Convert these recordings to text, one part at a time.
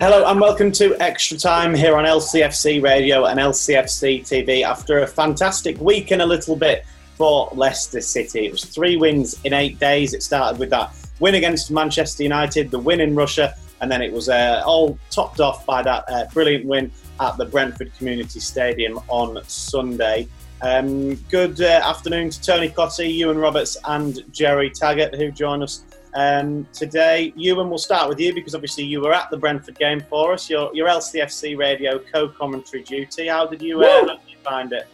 Hello and welcome to Extra Time here on LCFC Radio and LCFC TV. After a fantastic week and a little bit for Leicester City, it was three wins in eight days. It started with that win against Manchester United, the win in Russia, and then it was uh, all topped off by that uh, brilliant win at the Brentford Community Stadium on Sunday. Um, good uh, afternoon to Tony Cottee, Ewan Roberts, and Jerry Taggart, who join us um, today. Ewan, we'll start with you because obviously you were at the Brentford game for us. Your, your LCFC radio co-commentary duty. How did you, uh, how did you find it?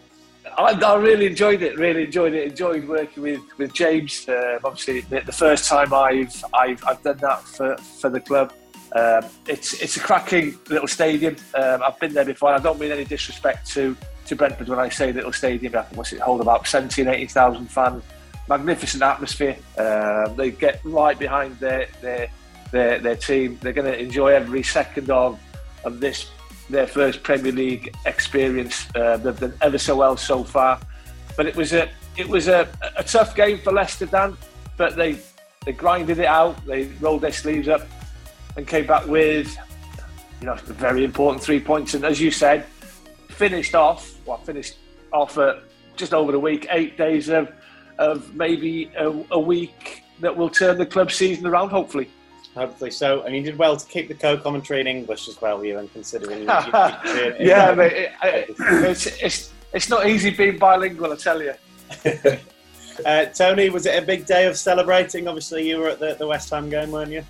I, I, really enjoyed it. Really enjoyed it. Enjoyed working with with James. Um, obviously, the, the, first time I've, I've I've done that for for the club. Um, it's it's a cracking little stadium. Um, I've been there before. I don't mean any disrespect to to Brentford when I say little stadium. I think what's it hold about 17, 18,000 fans magnificent atmosphere. Um, they get right behind their their their, their team. They're going to enjoy every second of of this their first Premier League experience. Uh, they've done ever so well so far, but it was a it was a, a tough game for Leicester, Dan. But they they grinded it out. They rolled their sleeves up and came back with you know very important three points. And as you said, finished off well finished off at just over the week, eight days of of maybe a, a week that will turn the club season around, hopefully. Hopefully so. And you did well to keep the co-commentary in English as well, you and considering. You, yeah, but it, it, it's, it's it's not easy being bilingual, I tell you. uh, Tony, was it a big day of celebrating? Obviously, you were at the, the West Ham game, weren't you?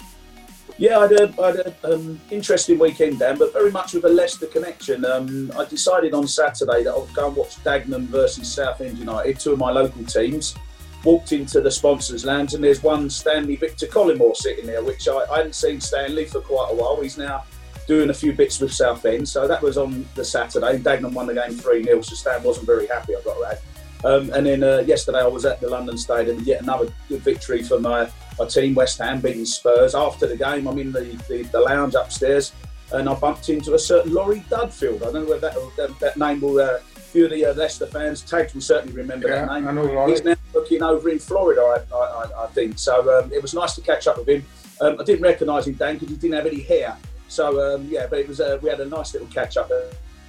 Yeah, I had an um, interesting weekend, Dan, but very much with a Leicester connection. Um, I decided on Saturday that I'll go and watch Dagenham versus Southend United, two of my local teams. Walked into the sponsors' lounge, and there's one Stanley Victor Collymore sitting there, which I, I hadn't seen Stanley for quite a while. He's now doing a few bits with Southend, so that was on the Saturday. Dagenham won the game 3 0, so Stan wasn't very happy, I've got to add. Um, and then uh, yesterday I was at the London Stadium, yet another good victory for my, my team, West Ham, beating Spurs. After the game, I'm in the, the, the lounge upstairs and I bumped into a certain Lawrie Dudfield. I don't know whether that, that, that name will, uh, a few of the uh, Leicester fans, Tags will certainly remember yeah, that name. I know Lawrie. He's now looking over in Florida, I, I, I think. So um, it was nice to catch up with him. Um, I didn't recognise him, Dan, because he didn't have any hair. So um, yeah, but it was uh, we had a nice little catch up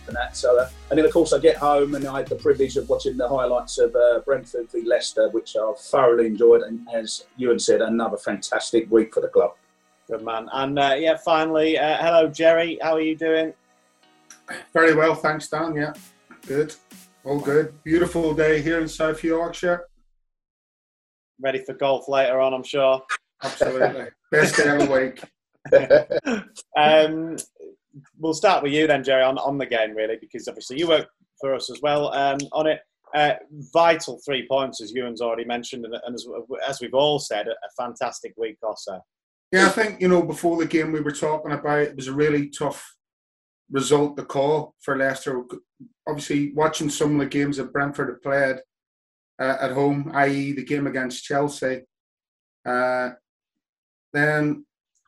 and that. So, uh, and then of course I get home and I had the privilege of watching the highlights of uh, Brentford v Leicester, which I've thoroughly enjoyed. And as Ewan said, another fantastic week for the club. Good man. And uh, yeah, finally, uh, hello Jerry, how are you doing? Very well, thanks, Dan. Yeah, good, all good. Beautiful day here in South Yorkshire. Ready for golf later on, I'm sure. Absolutely, best day of the week. um, we'll start with you then, Jerry, on, on the game, really, because obviously you work for us as well um, on it. Uh, vital three points, as Ewan's already mentioned, and, and as, as, we've all said, a, a fantastic week also. Yeah, I think, you know, before the game we were talking about, it was a really tough result The call for Leicester. Obviously, watching some of the games that Brentford have played uh, at home, i.e., the game against Chelsea, uh, then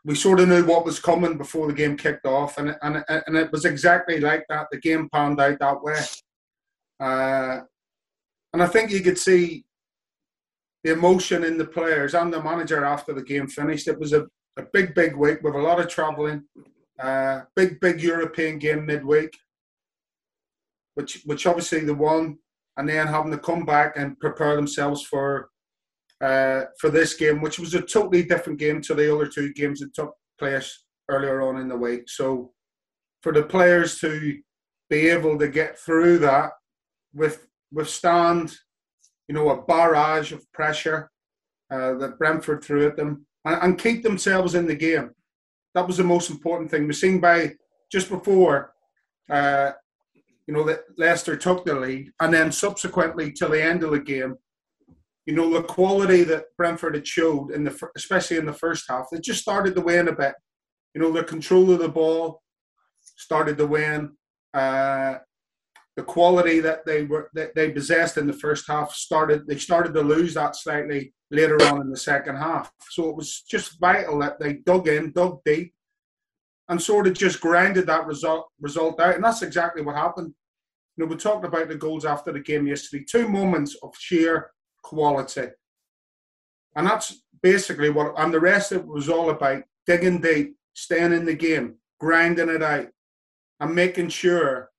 we sort of knew what was coming before the game kicked off, and and and it was exactly like that. The game panned out that way, uh, and I think you could see the emotion in the players and the manager after the game finished. It was a, a big, big week with a lot of travelling, uh, big, big European game midweek, which which obviously they won, and then having to come back and prepare themselves for uh, for this game, which was a totally different game to the other two games that took place earlier on in the week. So for the players to be able to get through that with withstand, you know, a barrage of pressure uh, that Brentford threw at them and, and, keep themselves in the game. That was the most important thing. We've seen by just before, uh, you know, that Leicester took the lead, and then subsequently till the end of the game, you know, the quality that Brentford had showed in the especially in the first half, they just started to wane a bit. You know, the control of the ball started to win. Uh, the quality that they were that they possessed in the first half started they started to lose that slightly later on in the second half. So it was just vital that they dug in, dug deep, and sort of just grinded that result result out. And that's exactly what happened. You know, we talked about the goals after the game yesterday. Two moments of sheer quality. And that's basically what, and the rest of it was all about digging deep, staying in the game. grinding it out, and making sure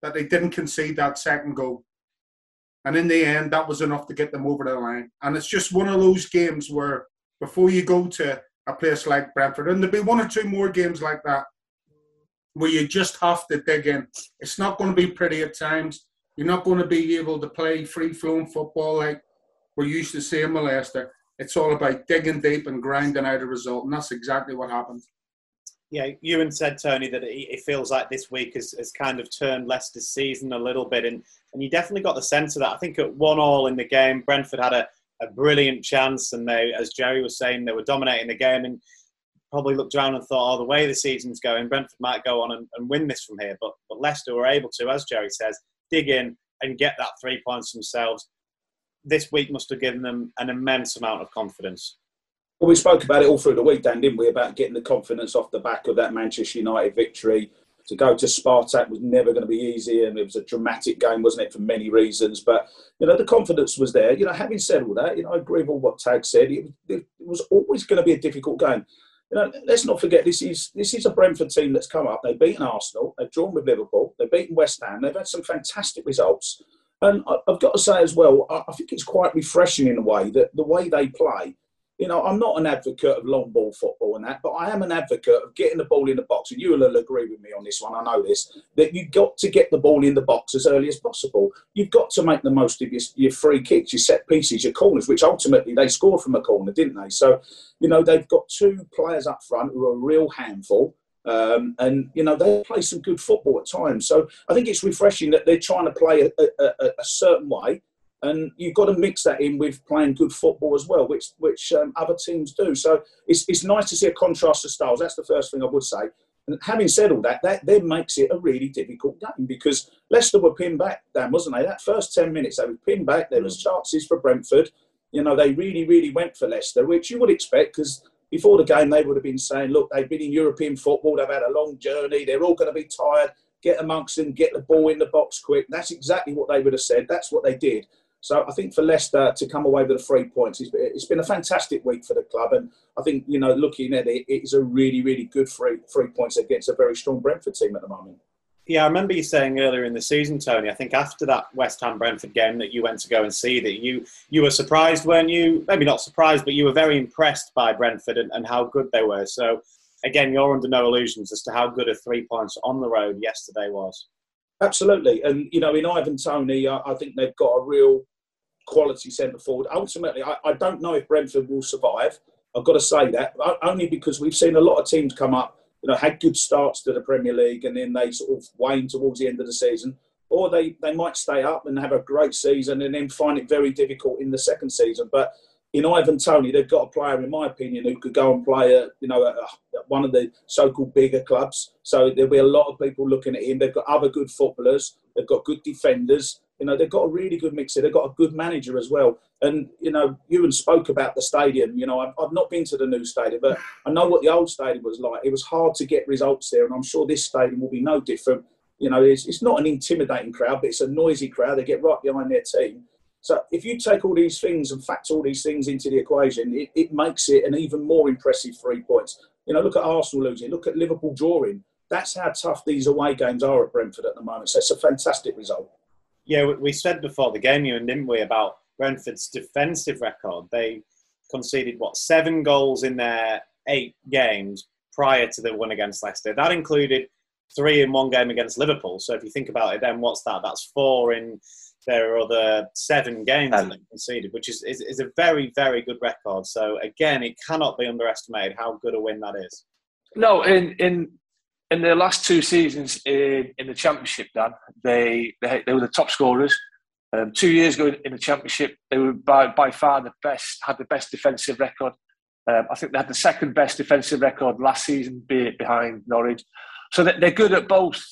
that they didn't concede that second goal. And in the end, that was enough to get them over the line. And it's just one of those games where before you go to a place like Brentford, and there'll be one or two more games like that where you just have to dig in. It's not going to be pretty at times. You're not going to be able to play free flowing football like we're used to seeing Leicester. It's all about digging deep and grinding out a result, and that's exactly what happened. Yeah, Ewan said, Tony, that it feels like this week has, has kind of turned Leicester's season a little bit, and, and you definitely got the sense of that. I think at one all in the game, Brentford had a, a brilliant chance, and they, as Jerry was saying, they were dominating the game, and probably looked around and thought, oh, the way the season's going, Brentford might go on and, and win this from here. But, but Leicester were able to, as Jerry says, dig in and get that three points themselves. This week must have given them an immense amount of confidence. Well, we spoke about it all through the week, Dan, didn't we? About getting the confidence off the back of that Manchester United victory. To go to Spartak was never going to be easy, and it was a dramatic game, wasn't it, for many reasons. But you know, the confidence was there. You know, having said all that, you know, I agree with all what Tag said. It, it was always going to be a difficult game you know, let's not forget this is this is a Brentford team that's come up. They've beaten Arsenal, they've drawn with Liverpool, they've beaten West Ham, they've had some fantastic results. And I've got to say as well, I think it's quite refreshing in a way that the way they play you know, I'm not an advocate of long ball football and that, but I am an advocate of getting the ball in the box. And you will agree with me on this one, I know this, that you've got to get the ball in the box as early as possible. You've got to make the most of your, your free kicks, your set pieces, your corners, which ultimately they scored from a corner, didn't they? So, you know, they've got two players up front who are a real handful. Um, and you know they play some good football at times. So I think it's refreshing that they're trying to play a, a, a certain way, and you've got to mix that in with playing good football as well, which which um, other teams do. So it's, it's nice to see a contrast of styles. That's the first thing I would say. And having said all that, that then makes it a really difficult game because Leicester were pinned back, Dan, wasn't they? That first ten minutes they were pinned back. There was mm. chances for Brentford. You know, they really, really went for Leicester, which you would expect because before the game they would have been saying, look, they've been in European football, they've had a long journey, they're all going to be tired. Get amongst them, get the ball in the box quick. That's exactly what they would have said. That's what they did. So I think for Leicester to come away with the three points, it's been a fantastic week for the club, and I think you know looking at it, it is a really really good three three points against a very strong Brentford team at the moment. Yeah, I remember you saying earlier in the season, Tony. I think after that West Ham Brentford game that you went to go and see that you you were surprised, weren't you? Maybe not surprised, but you were very impressed by Brentford and, and how good they were. So again, you're under no illusions as to how good a three points on the road yesterday was. Absolutely, and you know, in Ivan Toney, I, think they've got a real quality centre forward. Ultimately, I, I, don't know if Brentford will survive. I've got to say that only because we've seen a lot of teams come up, you know, had good starts to the Premier League, and then they sort of wane towards the end of the season, or they they might stay up and have a great season and then find it very difficult in the second season. But in Ivan Toney, they've got a player, in my opinion, who could go and play at you know at one of the so-called bigger clubs. So there'll be a lot of people looking at him. They've got other good footballers. They've got good defenders. You know, they've got a really good mixer. They've got a good manager as well. And you know, Ewan spoke about the stadium. You know, I've, I've not been to the new stadium, but I know what the old stadium was like. It was hard to get results there, and I'm sure this stadium will be no different. You know, it's, it's not an intimidating crowd, but it's a noisy crowd. They get right behind their team. So if you take all these things and factor all these things into the equation, it, it makes it an even more impressive three points. You know, look at Arsenal losing, look at Liverpool drawing. That's how tough these away games are at Brentford at the moment. So it's a fantastic result. Yeah, we said before the game, you didn't we, about Brentford's defensive record. They conceded what seven goals in their eight games prior to the one against Leicester. That included three in one game against Liverpool. So if you think about it, then what's that? That's four in their other seven games that they conceded, which is, is, is a very very good record. So again, it cannot be underestimated how good a win that is. No, in in in the last two seasons in, in the championship, Dan, they, they they were the top scorers. Um, two years ago in the championship, they were by, by far the best, had the best defensive record. Um, I think they had the second best defensive record last season, behind Norwich. So they're good at both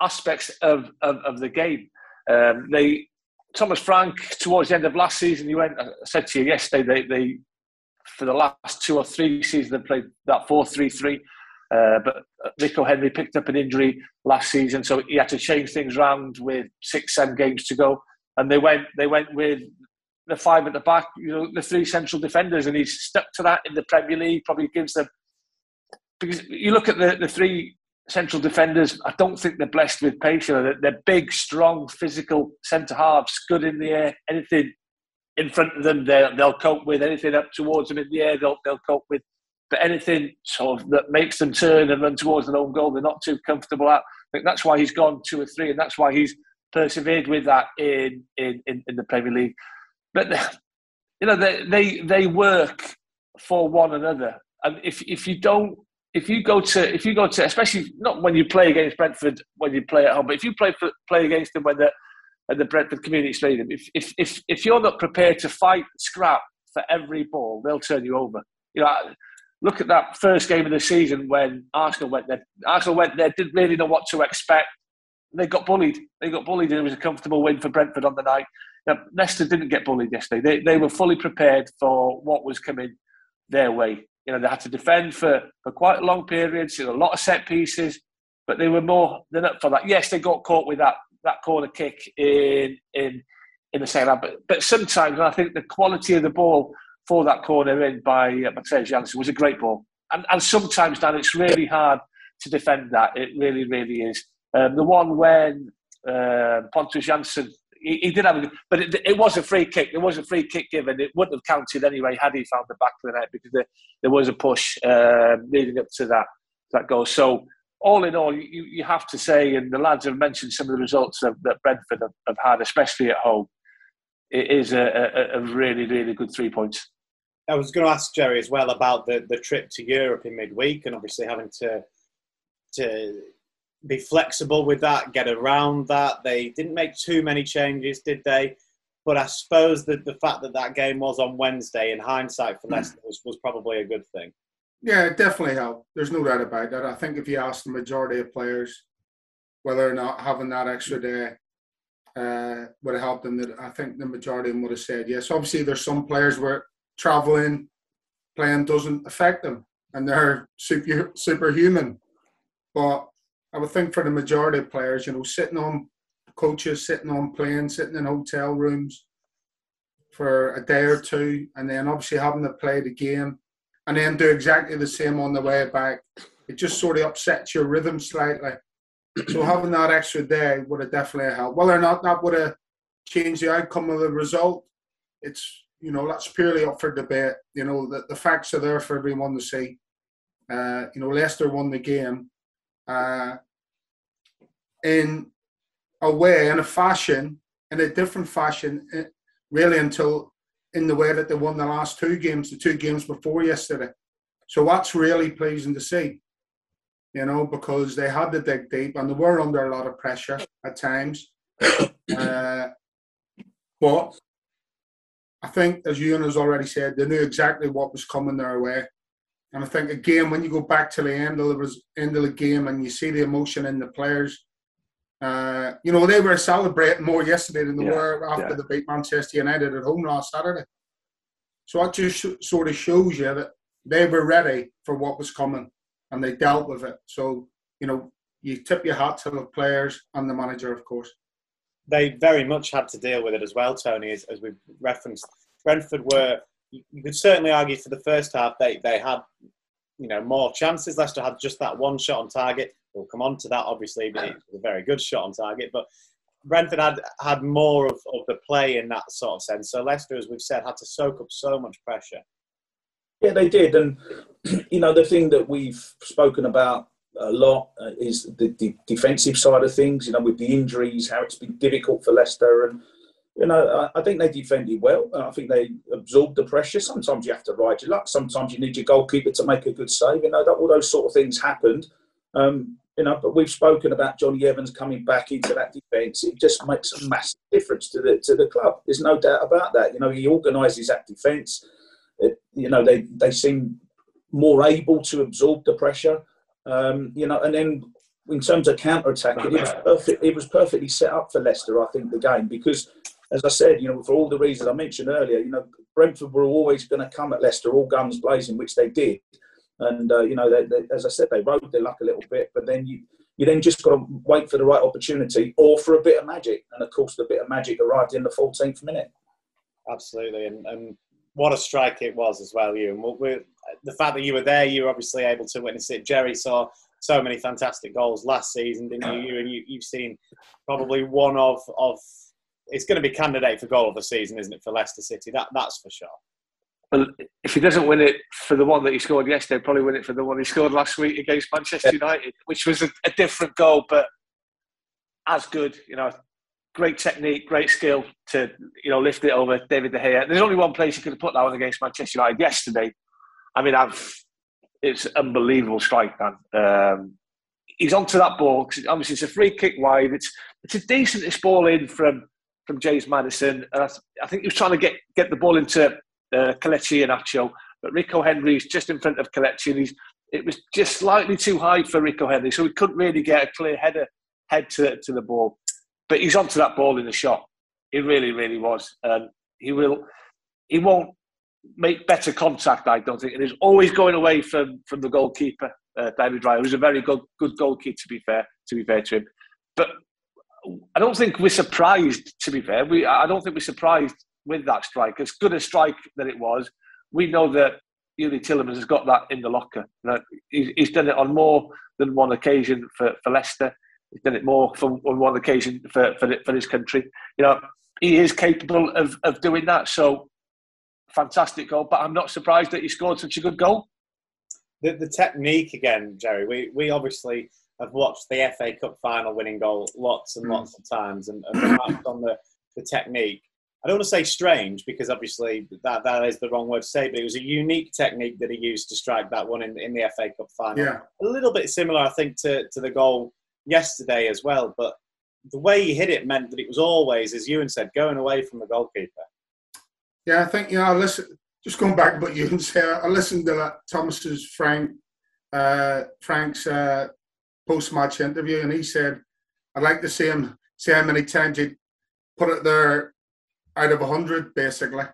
aspects of, of, of the game. Um, they Thomas Frank towards the end of last season, he went. I said to you yesterday, they, they for the last two or three seasons they played that four three three. Uh, but Rico Henry picked up an injury last season, so he had to change things around with six, seven games to go. And they went, they went with the five at the back, you know, the three central defenders, and he's stuck to that in the Premier League. Probably gives them because you look at the, the three central defenders, I don't think they're blessed with pace. You know, they're, they're big, strong, physical centre halves, good in the air. Anything in front of them, they'll, they'll cope with. Anything up towards them in the air, they'll, they'll cope with. But anything sort of that makes them turn and run towards an own goal, they're not too comfortable at. I think that's why he's gone two or three, and that's why he's persevered with that in in, in, in the Premier League. But you know, they, they they work for one another, and if if you don't if you go to if you go to especially not when you play against Brentford when you play at home, but if you play for, play against them when they're at the Brentford Community Stadium, if, if if if you're not prepared to fight scrap for every ball, they'll turn you over. You know, look at that first game of the season when Arsenal went there. Arsenal went there, didn't really know what to expect. They got bullied. They got bullied, and it was a comfortable win for Brentford on the night. Now, Leicester didn't get bullied yesterday. They, they were fully prepared for what was coming their way. You know, they had to defend for, for quite a long periods, you know, a lot of set pieces, but they were more than up for that. Yes, they got caught with that that corner kick in in in the second half, but but sometimes I think the quality of the ball for that corner in by uh, Mathias Jensen was a great ball, and and sometimes Dan, it's really hard to defend that. It really, really is. Um, the one when uh, Pontus Jansson he, he, did have a, but it, it, was a free kick. There was a free kick given. It wouldn't have counted anyway had he found the back of the net because there, there was a push uh, leading up to that that goal. So all in all, you, you have to say, and the lads have mentioned some of the results that, that Brentford have, have, had, especially at home. It is a, a, a really, really good three points. I was going to ask Jerry as well about the, the trip to Europe in midweek and obviously having to to be flexible with that, get around that. They didn't make too many changes, did they? But I suppose that the fact that that game was on Wednesday, in hindsight for Leicester, was, was probably a good thing. Yeah, it definitely helped. There's no doubt about that. I think if you ask the majority of players whether or not having that extra day uh, would have helped them, that I think the majority of them would have said yes. Obviously, there's some players where traveling, playing doesn't affect them, and they're super superhuman. But I would think for the majority of players, you know, sitting on coaches, sitting on planes, sitting in hotel rooms for a day or two, and then obviously having to play the game, and then do exactly the same on the way back, it just sort of upsets your rhythm slightly. So having that extra day would have definitely helped. Whether or not that would have changed the outcome of the result, it's you know that's purely up for debate. You know the, the facts are there for everyone to see. Uh, you know Leicester won the game uh, in a way, in a fashion, in a different fashion, eh, really until in the way that they won the last two games, the two games before yesterday. So that's really pleasing to see, you know, because they had to dig deep and they were under a lot of pressure at times. Uh, but I think, as Ewan has already said, they knew exactly what was coming their way. And I think again, when you go back to the end of the end of the game and you see the emotion in the players, uh, you know they were celebrating more yesterday than they yeah, were after yeah. the beat Manchester United at home last Saturday. So that just sort of shows you that they were ready for what was coming and they dealt with it. So you know you tip your hat to the players and the manager, of course. They very much had to deal with it as well, Tony, as, as we referenced. Brentford were you could certainly argue for the first half they, they had you know more chances. Leicester had just that one shot on target. We'll come on to that obviously, but it was a very good shot on target. But Brentford had had more of, of the play in that sort of sense. So Leicester, as we've said, had to soak up so much pressure. Yeah, they did, and you know the thing that we've spoken about a lot uh, is the, the, defensive side of things. You know, with the injuries, how it's been difficult for Leicester, and you know, I, I, think they defended well. I think they absorbed the pressure. Sometimes you have to ride your luck. Sometimes you need your goalkeeper to make a good save. You know, that, all those sort of things happened. Um, you know, but we've spoken about Jonny Evans coming back into that defence. It just makes a massive difference to the to the club. There's no doubt about that. You know, he organises that defence. You know, they they seem more able to absorb the pressure. Um, you know, and then in terms of counter attack, it was. It was perfectly set up for Leicester. I think the game because as I said, you know, for all the reasons I mentioned earlier, you know, Brentford were always going to come at Leicester all guns blazing, which they did. And uh, you know, they, they, as I said, they rode their luck a little bit, but then you you then just got to wait for the right opportunity or for a bit of magic. And of course, the bit of magic arrived in the 14th minute. Absolutely, and, and what a strike it was as well. And we're the fact that you were there, you were obviously able to witness it. Jerry saw so many fantastic goals last season, didn't you? you and you, you've seen probably one of of it's going to be candidate for goal of the season, isn't it, for Leicester City? That that's for sure. Well, if he doesn't win it for the one that he scored yesterday, probably win it for the one he scored last week against Manchester United, which was a, a different goal, but as good. You know, great technique, great skill to you know lift it over David De Gea. There's only one place he could have put that one against Manchester United yesterday. I mean, I've it's unbelievable strike, man. Um, he's onto that ball because obviously it's a free kick wide. It's it's a decent ball in from from James Maddison, and I, I, think he was trying to get get the ball into uh, Kelechi Iheanacho, but Rico Henry's just in front of Kelechi, and he's it was just slightly too high for Rico Henry, so he couldn't really get a clear header head to to the ball. But he's onto that ball in the shot. He really, really was. Um, he will. He won't make better contact, I don't think. And he's always going away from, from the goalkeeper, uh, David Raya, who's a very good good goalkeeper, to be fair, to be fair to him. But I don't think we're surprised, to be fair. We, I don't think we're surprised with that strike. As good a strike that it was, we know that Youri Tielemans has got that in the locker. He's, he's done it on more than one occasion for, for Leicester. He's done it more for, on one occasion for, for, for his country. You know, he is capable of, of doing that. So fantastic goal, but I'm not surprised that he scored such a good goal. The, the technique again, Jerry. We we obviously have watched the FA Cup final winning goal lots and mm. lots of times, and, and on the, the technique. I don't want to say strange because obviously that, that is the wrong word to say, but it was a unique technique that he used to strike that one in, in the FA Cup final. Yeah. A little bit similar, I think, to, to the goal yesterday as well. But the way he hit it meant that it was always, as Ewan said, going away from the goalkeeper. Yeah, I think you know. I listen. Just going back what you said, I listened to that Thomas's Frank uh, Frank's uh, post-match interview, and he said, "I'd like to see him see how many times he put it there out of hundred, basically."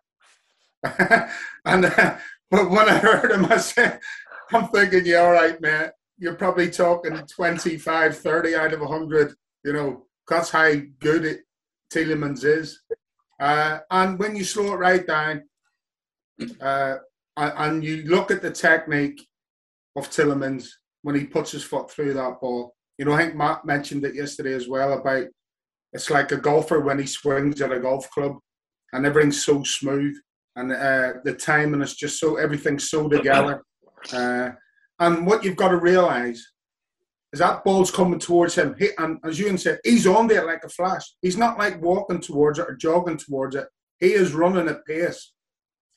and uh, but when I heard him, I said, "I'm thinking, yeah, all right, man. You're probably talking 25, 30 out of 100. You know, that's how good it Tielemans is." Uh, and when you slow it right down, uh, and you look at the technique of Tielemans when he puts his foot through that ball, you know, I think Matt mentioned it yesterday as well about it's like a golfer when he swings at a golf club, and everything's so smooth, and uh, the timing is just so everything's so together. Uh, and what you've got to realise is that ball's coming towards him. He, and as Ewan said, he's on there like a flash. He's not like walking towards it or jogging towards it. He is running at pace.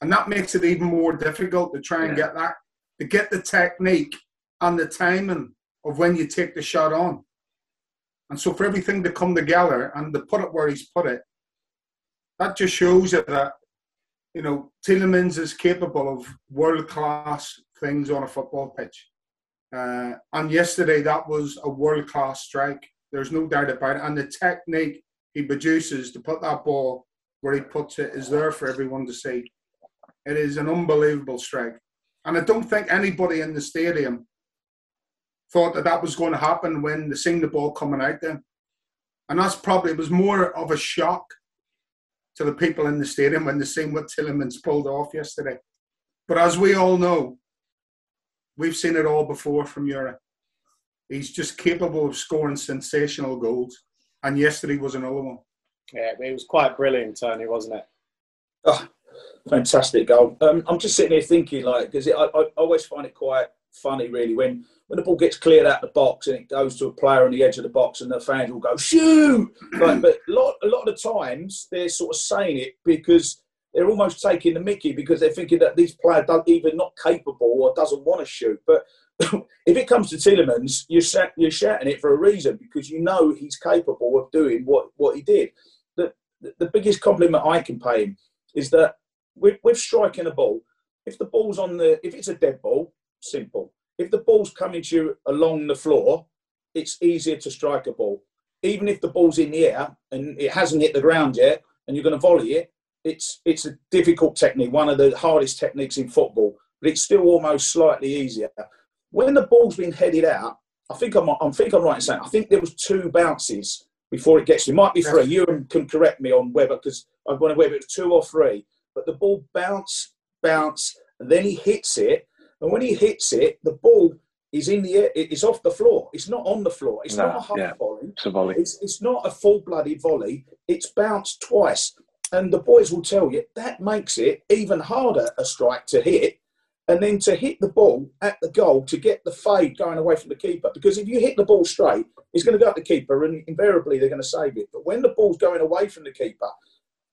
And that makes it even more difficult to try and yeah. get that, to get the technique and the timing of when you take the shot on. And so for everything to come together and to put it where he's put it, that just shows it that, you know, Tielemans is capable of world class things on a football pitch. Uh, and yesterday, that was a world class strike. There's no doubt about it. And the technique he produces to put that ball where he puts it is there for everyone to see. It is an unbelievable strike. And I don't think anybody in the stadium thought that that was going to happen when they seen the ball coming out then. And that's probably, it was more of a shock to the people in the stadium when they seen what Tielemans pulled off yesterday. But as we all know, We've seen it all before from Youri. He's just capable of scoring sensational goals, and yesterday was another one. Yeah, it was quite brilliant, Tony, wasn't it? Oh, fantastic goal. Um, I'm just sitting here thinking, like, because I, I always find it quite funny, really, when when the ball gets cleared out the box and it goes to a player on the edge of the box, and the fans will go shoot. but, but a lot a lot of the times they're sort of saying it because they're almost taking the mickey because they're thinking that these players are either not capable or doesn't want to shoot. But if it comes to Tielemans, you're, you're shouting it for a reason because you know he's capable of doing what, what he did. The, the biggest compliment I can pay him is that with, with striking a ball, if the ball's on the, if it's a dead ball, simple. If the ball's coming to you along the floor, it's easier to strike a ball. Even if the ball's in the air and it hasn't hit the ground yet, and you're going to volley it, it's it's a difficult technique, one of the hardest techniques in football, but it's still almost slightly easier. When the ball's been headed out, I think I'm I think I'm right in saying I think there was two bounces before it gets to. It might be three. You can correct me on whether because I'm going to whether it's two or three. But the ball bounce, bounce, and then he hits it, And when he hits it, the ball is in the air, it's off the floor. It's not on the floor. It's no, not a half yeah. volley. It's a volley. It's, it's not a full blooded volley. It's bounced twice. And the boys will tell you that makes it even harder a strike to hit and then to hit the ball at the goal to get the fade going away from the keeper. Because if you hit the ball straight, it's going to go at the keeper and invariably they're going to save it. But when the ball's going away from the keeper,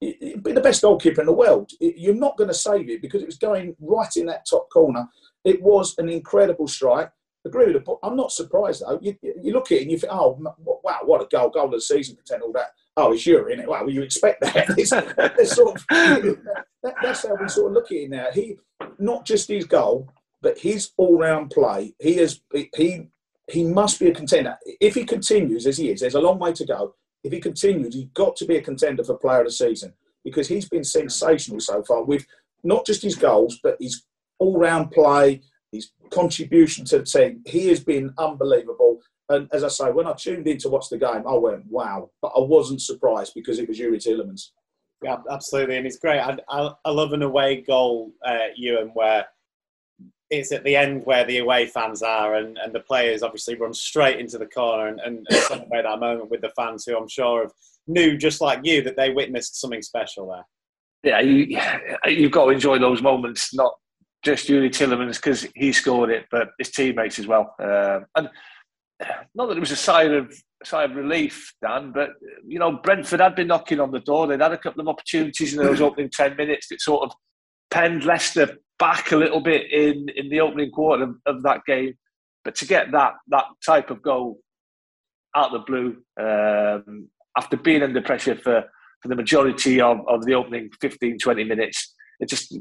it'd be the best goalkeeper in the world. You're not going to save it because it was going right in that top corner. It was an incredible strike. Agree with the I'm not surprised though. You, you look at it and you think, oh wow, what a goal, goal of the season contender, all that. Oh, it's it. Well, you expect that. It's, it's sort of, that, that's how we sort of look at it now. He, not just his goal, but his all-round play. He is he he must be a contender if he continues as he is. There's a long way to go. If he continues, he's got to be a contender for Player of the Season because he's been sensational so far with not just his goals, but his all-round play, his contribution to the team. He has been unbelievable. And as I say, when I tuned in to watch the game, I went, wow. But I wasn't surprised because it was Youri Tielemans. Yeah, absolutely. And it's great. I, I, I love an away goal, uh, Ewan, where it's at the end where the away fans are and, and the players obviously run straight into the corner and, and celebrate that moment with the fans who I'm sure have knew just like you that they witnessed something special there. Yeah, you, you've got to enjoy those moments, not just Youri Tielemans because he scored it, but his teammates as well. Um, and not that it was a sigh of sigh of relief, Dan, but you know Brentford had been knocking on the door. They'd had a couple of opportunities in those opening ten minutes that sort of penned Leicester back a little bit in in the opening quarter of, of that game. But to get that that type of goal out of the blue um, after being under pressure for, for the majority of, of the opening 15, 20 minutes, it just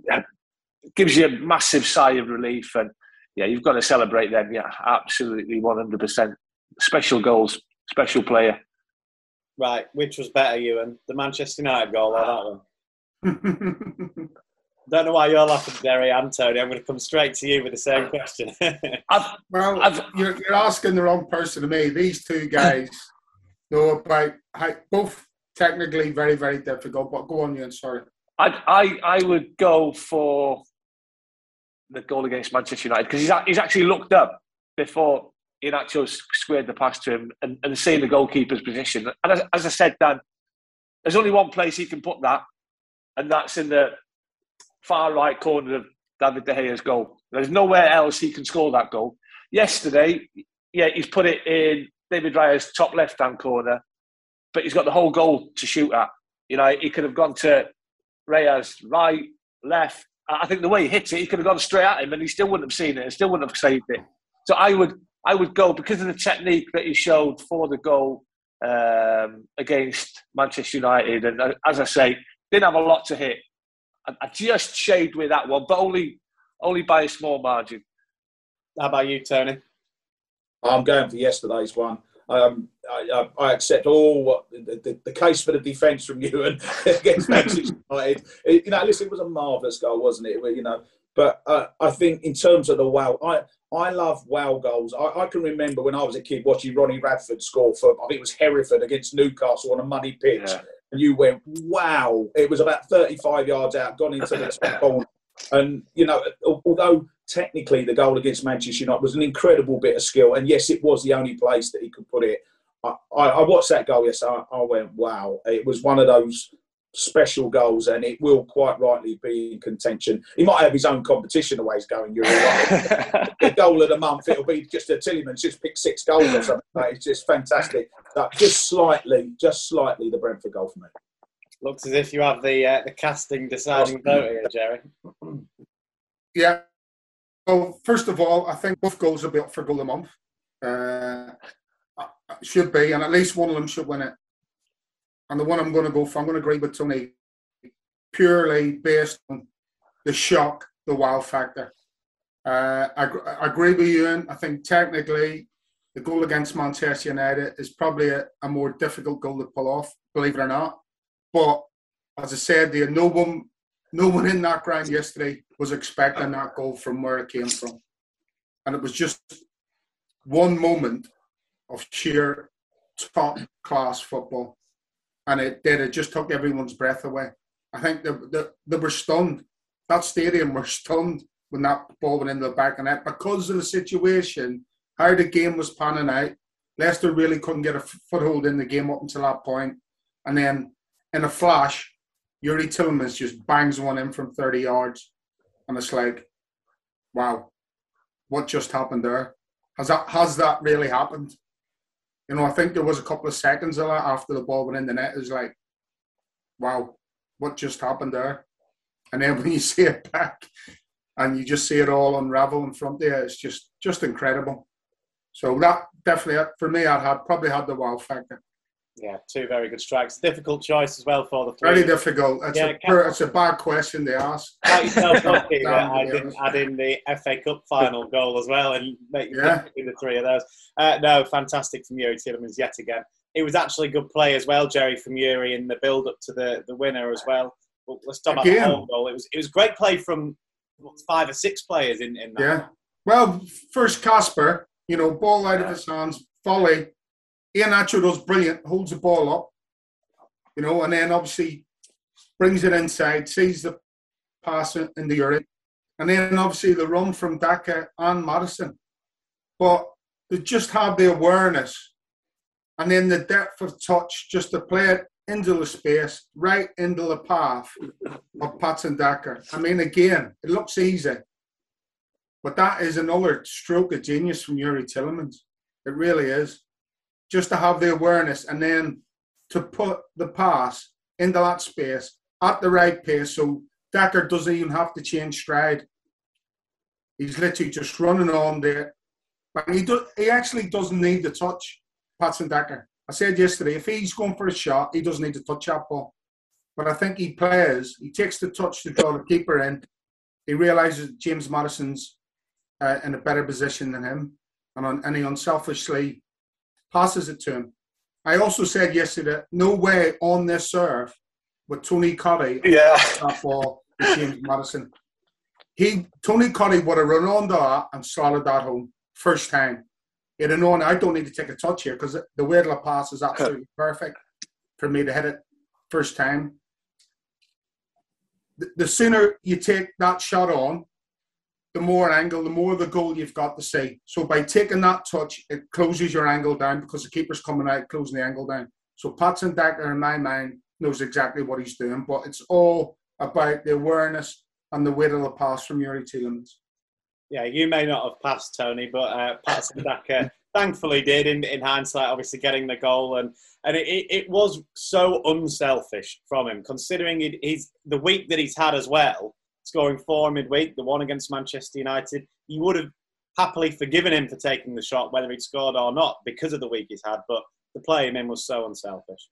gives you a massive sigh of relief. And yeah, you've got to celebrate them. Yeah, absolutely 100%. Special goals, special player. Right, which was better, Ewan? The Manchester United goal or that one? Don't know why you're laughing, Jerry and Tony. I'm going to come straight to you with the same question. I've, well, I've, you're, you're, asking the wrong person to me. These two guys know about both technically very, very difficult. But go on, Ewan. Sorry. I, I, I would go for the goal against Manchester United because he's, he's actually looked up before Iheanacho squared the pass to him and, and seen the goalkeeper's position. And as, as I said, Dan, there's only one place he can put that, and that's in the far right corner of David De Gea's goal. There's nowhere else he can score that goal. Yesterday, yeah, he's put it in David Raya's top left hand corner, but he's got the whole goal to shoot at. You know, he could have gone to Raya's right, left, I think the way he hits it, he could have gone straight at him, and he still wouldn't have seen it, and still wouldn't have saved it. So I would, I would go because of the technique that he showed for the goal um, against Manchester United, and uh, as I say, didn't have a lot to hit. I, I just shaved with that one, but only, only by a small margin. How about you, Tony? I'm going for yesterday's one. Um, I, I, accept all the, the, the, case for the defence from Ewan against Manchester United. It, you know, listen, it was a marvellous goal, wasn't it? You know, but uh, I think in terms of the wow, I I love wow goals. I, I, can remember when I was a kid watching Ronnie Radford score for I think it was Hereford against Newcastle on a muddy pitch, yeah. and you went wow! It was about 35 yards out, gone into the top corner, and you know, although technically the goal against Manchester United was an incredible bit of skill, and yes, it was the only place that he could put it. I, I, watched that goal yesterday. I, I went, wow! It was one of those special goals, and it will quite rightly be in contention. He might have his own competition the way he's going. You're right. the goal of the month, it'll be just a Tielemans just pick six goals or something. It's just fantastic. But just slightly, just slightly, the Brentford goal for me. Looks as if you have the uh, the casting deciding vote here, Jerry. Yeah, well, first of all, I think both goals will be up for goal of the month. Uh, should be, and at least one of them should win it. And the one I'm going to go for, I'm going to agree with Tony, purely based on the shock, the wow factor. Uh, I, I, agree with you, and I think technically the goal against Manchester United is probably a, a, more difficult goal to pull off, believe it or not. But as I said, the no one, no one in that ground yesterday was expecting that goal from where it came from. And it was just one moment of sheer top class football. And it did, it just took everyone's breath away. I think they, they, they were stunned. That stadium were stunned when that ball went into the back of net because of the situation, how the game was panning out. Leicester really couldn't get a foothold in the game up until that point. and then in a flash, Youri Tielemans just bangs one in from 30 yards, and it's like, wow, what just happened there? Has that has that really happened? You know, I think there was a couple of seconds of that after the ball went in the net. It was like, wow, what just happened there? And then when you see it back, and you just see it all unravel in front of you, it's just just incredible. So that definitely for me, I'd had probably had the wow factor. Yeah, two very good strikes. Difficult choice as well for the three. Very difficult. It's, yeah, a, it's a bad question they ask. Yourself I didn't add in the FA Cup final goal as well and make yeah. the three of those. Uh, no, fantastic from Youri Tielemans yet again. It was actually good play as well, Jerry, from Youri in the build up to the, the winner as well. well let's talk again. about the goal. It was it was great play from five or six players in, in that. Yeah. Well, first Kasper, you know, ball out yeah. of his hands, volley Iheanacho does brilliant, holds the ball up, you know, and then obviously brings it inside, sees the pass in the urine, and then obviously the run from Daka and Maddison. But they just have the awareness and then the depth of touch just to play it into the space, right into the path of Patson Daka. I mean, again, it looks easy, but that is another stroke of genius from Youri Tielemans. It really is just to have the awareness and then to put the pass into that space at the right pace so Daka doesn't even have to change stride. He's literally just running on there. But he do, he actually doesn't need the touch, Patson Daka. I said yesterday, if he's going for a shot, he doesn't need to touch that ball. But I think he plays, he takes the touch to draw the keeper in. He realises James Maddison's uh, in a better position than him. And, on, and he unselfishly passes it to him. I also said yesterday, no way on this serve with Tony Cottee yeah. that ball with James Maddison. He Tony Cottee would have run on that and slotted that home first time. He'd have I don't need to take a touch here because the way the pass is absolutely perfect for me to hit it first time. The, the sooner you take that shot on, the more angle, the more the goal you've got to see. So by taking that touch, it closes your angle down because the keeper's coming out, closing the angle down. So Patson Daka, in my mind, knows exactly what he's doing, but it's all about the awareness and the weight of the pass from Youri Tielemans. Yeah, you may not have passed, Tony, but uh, Patson thankfully did in, in hindsight, obviously getting the goal. And, and it, it was so unselfish from him, considering he's, the week that he's had as well scoring four midweek, the one against Manchester United, you would have happily forgiven him for taking the shot, whether he'd scored or not, because of the week he's had. But the play him in was so unselfish.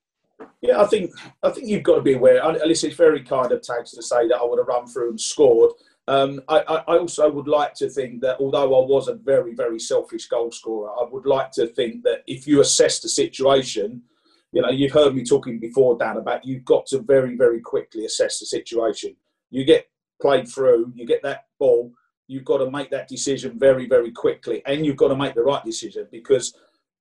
Yeah, I think I think you've got to be aware. At least it's very kind of Tags to say that I would have run through and scored. Um, I, I, also would like to think that although I was a very, very selfish goal scorer, I would like to think that if you assess the situation, you know, you've heard me talking before, Dan, about you've got to very, very quickly assess the situation. You get played through, you get that ball, you've got to make that decision very, very quickly, and you've got to make the right decision because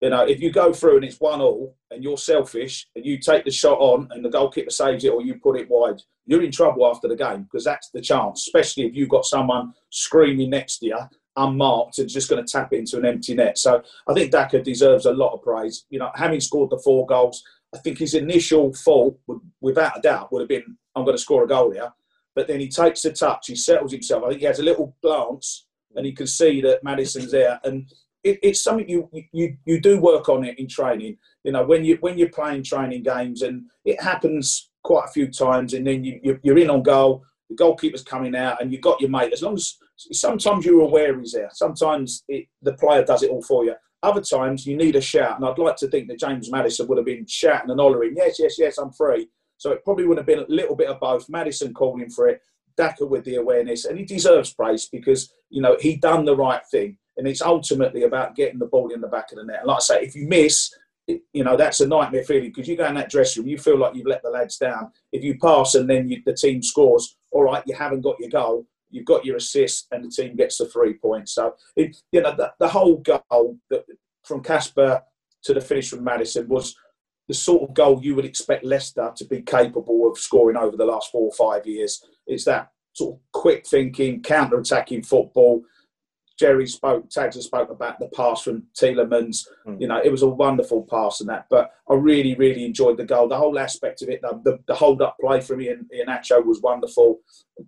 you know if you go through and it's one all and you're selfish and you take the shot on and the goalkeeper saves it or you put it wide, you're in trouble after the game because that's the chance, especially if you've got someone screaming next to you unmarked and just going to tap it into an empty net. So I think Daka deserves a lot of praise. You know, having scored the four goals, I think his initial fault, would, without a doubt, would have been, I'm going to score a goal here but then he takes the touch, he settles himself. I think he has a little glance and he can see that Maddison's there. And it, it's something you, you you do work on it in training. You know, when you when you're playing training games and it happens quite a few times, and then you, you're in on goal, the goalkeeper's coming out, and you've got your mate. As long as sometimes you're aware he's there, sometimes it, the player does it all for you. Other times you need a shout, and I'd like to think that James Maddison would have been shouting and hollering, "Yes, yes, yes, I'm free." So it probably would have been a little bit of both. Maddison calling for it, Daka with the awareness, and he deserves praise because you know he done the right thing, and it's ultimately about getting the ball in the back of the net. And like I say, if you miss, it, you know that's a nightmare feeling because you go in that dressing room, you feel like you've let the lads down. If you pass and then you, the team scores, all right, you haven't got your goal, you've got your assist, and the team gets the three points. So it, you know the, the whole goal that, from Kasper to the finish from Maddison was the sort of goal you would expect Leicester to be capable of scoring over the last four or five years. It's that sort of quick thinking, counter attacking football. Jerry spoke, Tags spoke about the pass from Tielemans. Mm. You know, it was a wonderful pass and that. But I really, really enjoyed the goal. The whole aspect of it, the, the, hold up play from Ian, Iheanacho was wonderful.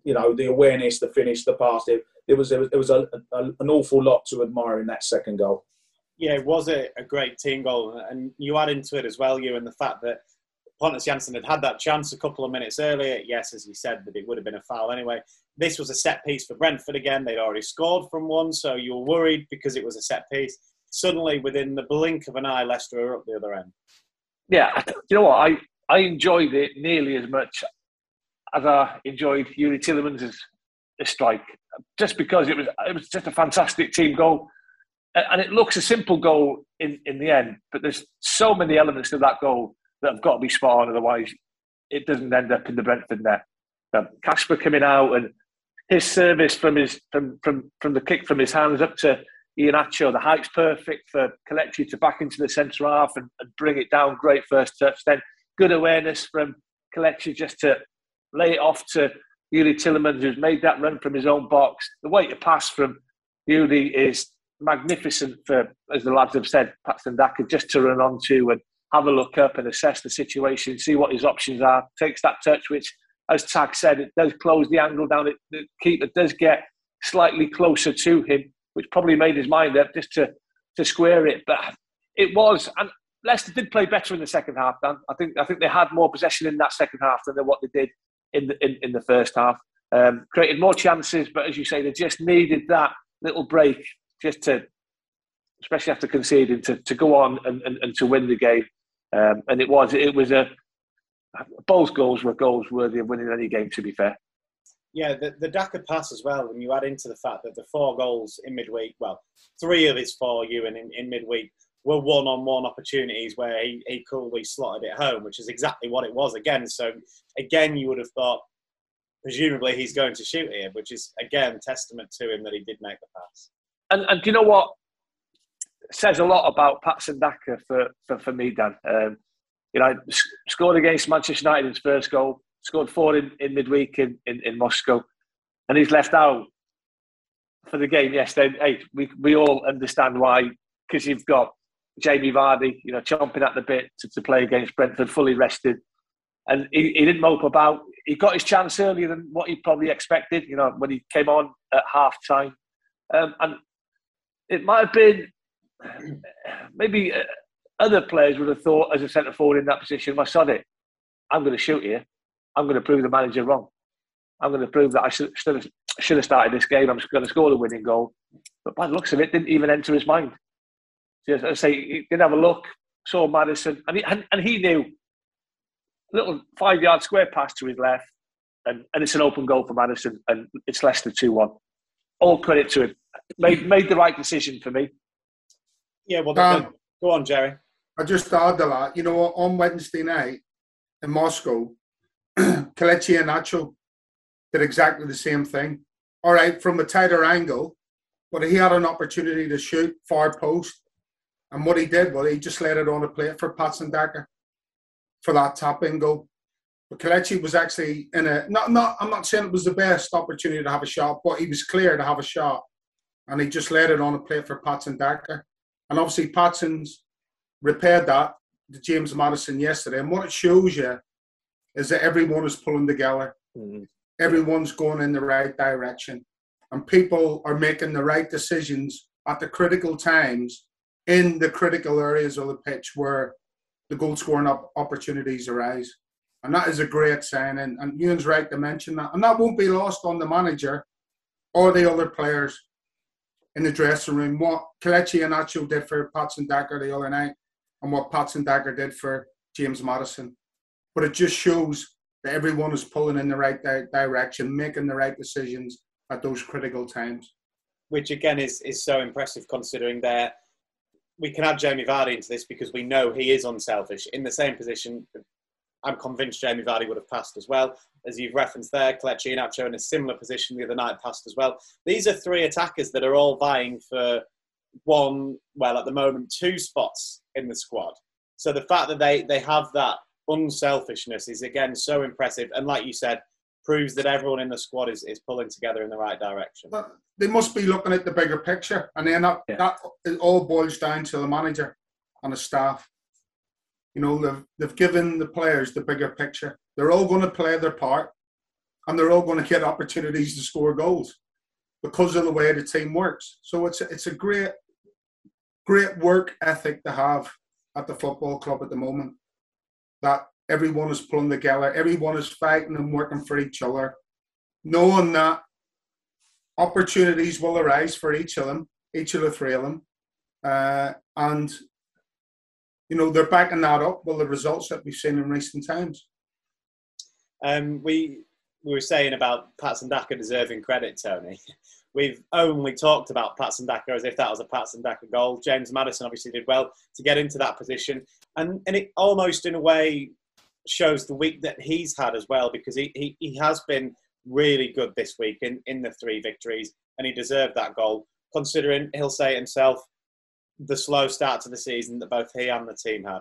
You know, the awareness, the finish, the pass. It, it was, it was, it was a, a, an awful lot to admire in that second goal. Yeah, it was a, a great team goal. And you add into it as well, you, and the fact that Pontus Jansson had had that chance a couple of minutes earlier. Yes, as you said, that it would have been a foul anyway. This was a set piece for Brentford again. They'd already scored from one, so you were worried because it was a set piece. Suddenly, within the blink of an eye, Leicester are up the other end. Yeah, you know what? I, I enjoyed it nearly as much as I enjoyed Youri Tielemans' strike, just because it was it was just a fantastic team goal, and it looks a simple goal in, in the end, but there's so many elements to that goal that have got to be spot on, otherwise it doesn't end up in the Brentford net. Kasper coming out and his service from his from from from the kick from his hands up to Iheanacho, the height's perfect for Kelechi to back into the centre half and, and, bring it down. Great first touch. Then good awareness from Kelechi just to lay it off to Youri Tielemans, who's made that run from his own box. The way to pass from Youri is magnificent for, as the lads have said, Patson Daka just to run onto and have a look up and assess the situation, see what his options are. Takes that touch, which, as Tag said, it does close the angle down. It, the keeper does get slightly closer to him, which probably made his mind up just to, to square it. But it was, and Leicester did play better in the second half. Dan. I think I think they had more possession in that second half than what they did in the in, in the first half. Um, created more chances, but as you say, they just needed that little break just to, especially after conceding, to, to go on and, and, and to win the game. Um, and it was it was a both goals were goals worthy of winning any game. To be fair. Yeah, the, the Daka pass as well. When you add into the fact that the four goals in midweek, well, three of his four, and in, in midweek, were one-on-one opportunities where he, he coolly slotted it home, which is exactly what it was again. So again, you would have thought, presumably he's going to shoot here, which is again testament to him that he did make the pass. And, and do you know what? says a lot about Patson Daka for, for, for me, Dan. Um, you know, scored against Manchester United in his first goal, scored four in, in midweek in, in, in Moscow, and he's left out for the game Yes, yesterday. Hey, we, we all understand why, because you've got Jamie Vardy, you know, chomping at the bit to, to play against Brentford, fully rested. And he, he didn't mope about. He got his chance earlier than what he probably expected, you know, when he came on at half time. Um, and it might have been maybe uh, other players would have thought, as a centre forward in that position, I sod it. I'm going to shoot here. I'm going to prove the manager wrong. I'm going to prove that I should, should, have, should have started this game. I'm going to score the winning goal. But by the looks of it, didn't even enter his mind. So, as I say, he didn't have a look, saw Maddison, and he, and, and he knew little five yard square pass to his left, and, and it's an open goal for Maddison, and it's Leicester 2 1. All credit to him. Made, made the right decision for me. Yeah, well, um, go on, Jerry. I just add to that. You know, on Wednesday night in Moscow, Kelechi Iheanacho did exactly the same thing. All right, from a tighter angle, but he had an opportunity to shoot far post. And what he did was he just let it on a plate for Patson Daka for that tap in goal. But Kelechi was actually in a not not I'm not saying it was the best opportunity to have a shot, but he was clear to have a shot. And he just let it on a plate for Patson Daka. And obviously, Patson's repaired that to James Maddison yesterday. And what it shows you is that everyone is pulling together. Mm-hmm. Everyone's going in the right direction. And people are making the right decisions at the critical times in the critical areas of the pitch where the goal scoring op- opportunities arise. And that is a great sign. And, and Ewan's right to mention that. And that won't be lost on the manager or the other players in the dressing room. What Kelechi Iheanacho did for Patson Daka the other night, and what Patson Daka did for James Maddison. But it just shows that everyone is pulling in the right di- direction, making the right decisions at those critical times. Which again is is so impressive considering that we can add Jamie Vardy into this because we know he is unselfish. In the same position, I'm convinced Jamie Vardy would have passed as well. As you've referenced there, Kelechi Iheanacho in a similar position the other night passed as well. These are three attackers that are all vying for one, well, at the moment, two spots in the squad. So the fact that they, they have that unselfishness is, again, so impressive. And like you said, proves that everyone in the squad is, is pulling together in the right direction. But they must be looking at the bigger picture, and then that, yeah. that it all boils down to the manager and the staff. You know, they've, they've given the players the bigger picture. They're all going to play their part, and they're all going to get opportunities to score goals because of the way the team works. So it's a, it's a great, great work ethic to have at the football club at the moment. That everyone is pulling together, everyone is fighting and working for each other, knowing that opportunities will arise for each of them, each of the three of them, uh, and you know they're backing that up with the results that we've seen in recent times. Um, we we were saying about Patson Daka deserving credit, Tony. We've only talked about Patson Daka as if that was a Patson Daka goal. James Maddison obviously did well to get into that position, and and it almost in a way shows the week that he's had as well because he, he, he has been really good this week in, in the three victories and he deserved that goal considering he'll say himself the slow start to the season that both he and the team had.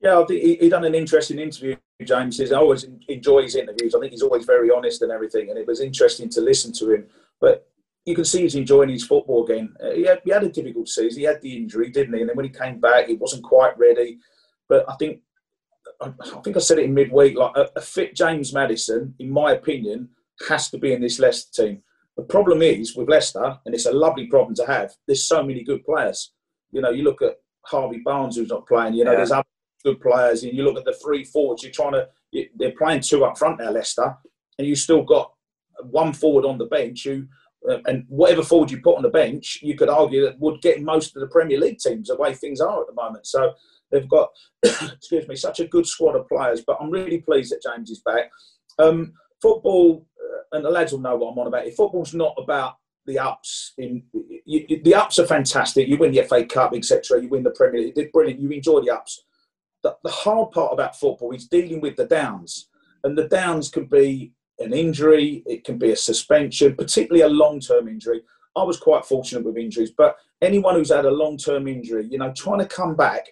Yeah, I think he, done an interesting interview. James I always enjoy his interviews. I think he's always very honest and everything, and it was interesting to listen to him. But you can see he's enjoying his football game. Uh, he, had, he had a difficult season. He had the injury, didn't he? And then when he came back, he wasn't quite ready. But I think I think I said it in midweek. Like a, fit James Maddison, in my opinion, has to be in this Leicester team. The problem is with Leicester, and it's a lovely problem to have. There's so many good players. You know, you look at Harvey Barnes who's not playing. You know, yeah. there's other good players, and you look at the three forwards. You're trying to. You, they're playing two up front now, Leicester, and you still got one forward on the bench who. Uh, and whatever forward you put on the bench, you could argue that would get most of the Premier League teams the way things are at the moment. So They've got, excuse me, such a good squad of players. But I'm really pleased that James is back. Um, football, and the lads will know what I'm on about. It. Football's not about the ups. In you, you, the ups are fantastic. You win the FA Cup, etc. You win the Premier League. It's brilliant. You enjoy the ups. The hard part about football is dealing with the downs, and the downs can be an injury. It can be a suspension, particularly a long-term injury. I was quite fortunate with injuries, but anyone who's had a long-term injury, you know, trying to come back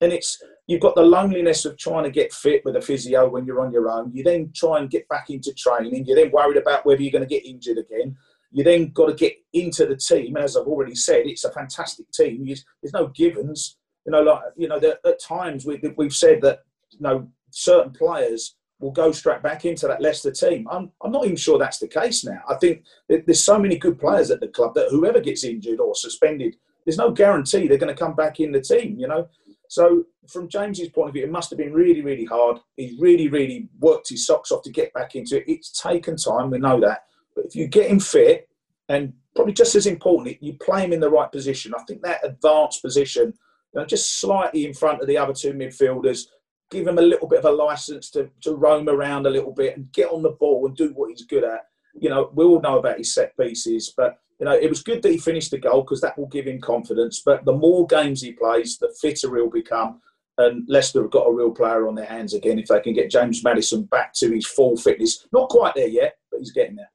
and it's you've got the loneliness of trying to get fit with a physio when you're on your own. You then try and get back into training. You're then worried about whether you're going to get injured again. You then got to get into the team. As I've already said, it's a fantastic team. There's no givens. You know, like you know, at times we, we've said that you know certain players will go straight back into that Leicester team. I'm, I'm not even sure that's the case now. I think there's so many good players at the club that whoever gets injured or suspended, there's no guarantee they're going to come back in the team. You know, so, from James's point of view, it must have been really, really hard. He's really, really worked his socks off to get back into it. It's taken time, we know that. But if you get him fit, and probably just as important, you play him in the right position. I think that advanced position, you know, just slightly in front of the other two midfielders, give him a little bit of a license to, to roam around a little bit and get on the ball and do what he's good at. You know, we all know about his set pieces, but you know, it was good that he finished the goal because that will give him confidence. But the more games he plays, the fitter he'll become. And Leicester have got a real player on their hands again if they can get James Maddison back to his full fitness. Not quite there yet, but he's getting there.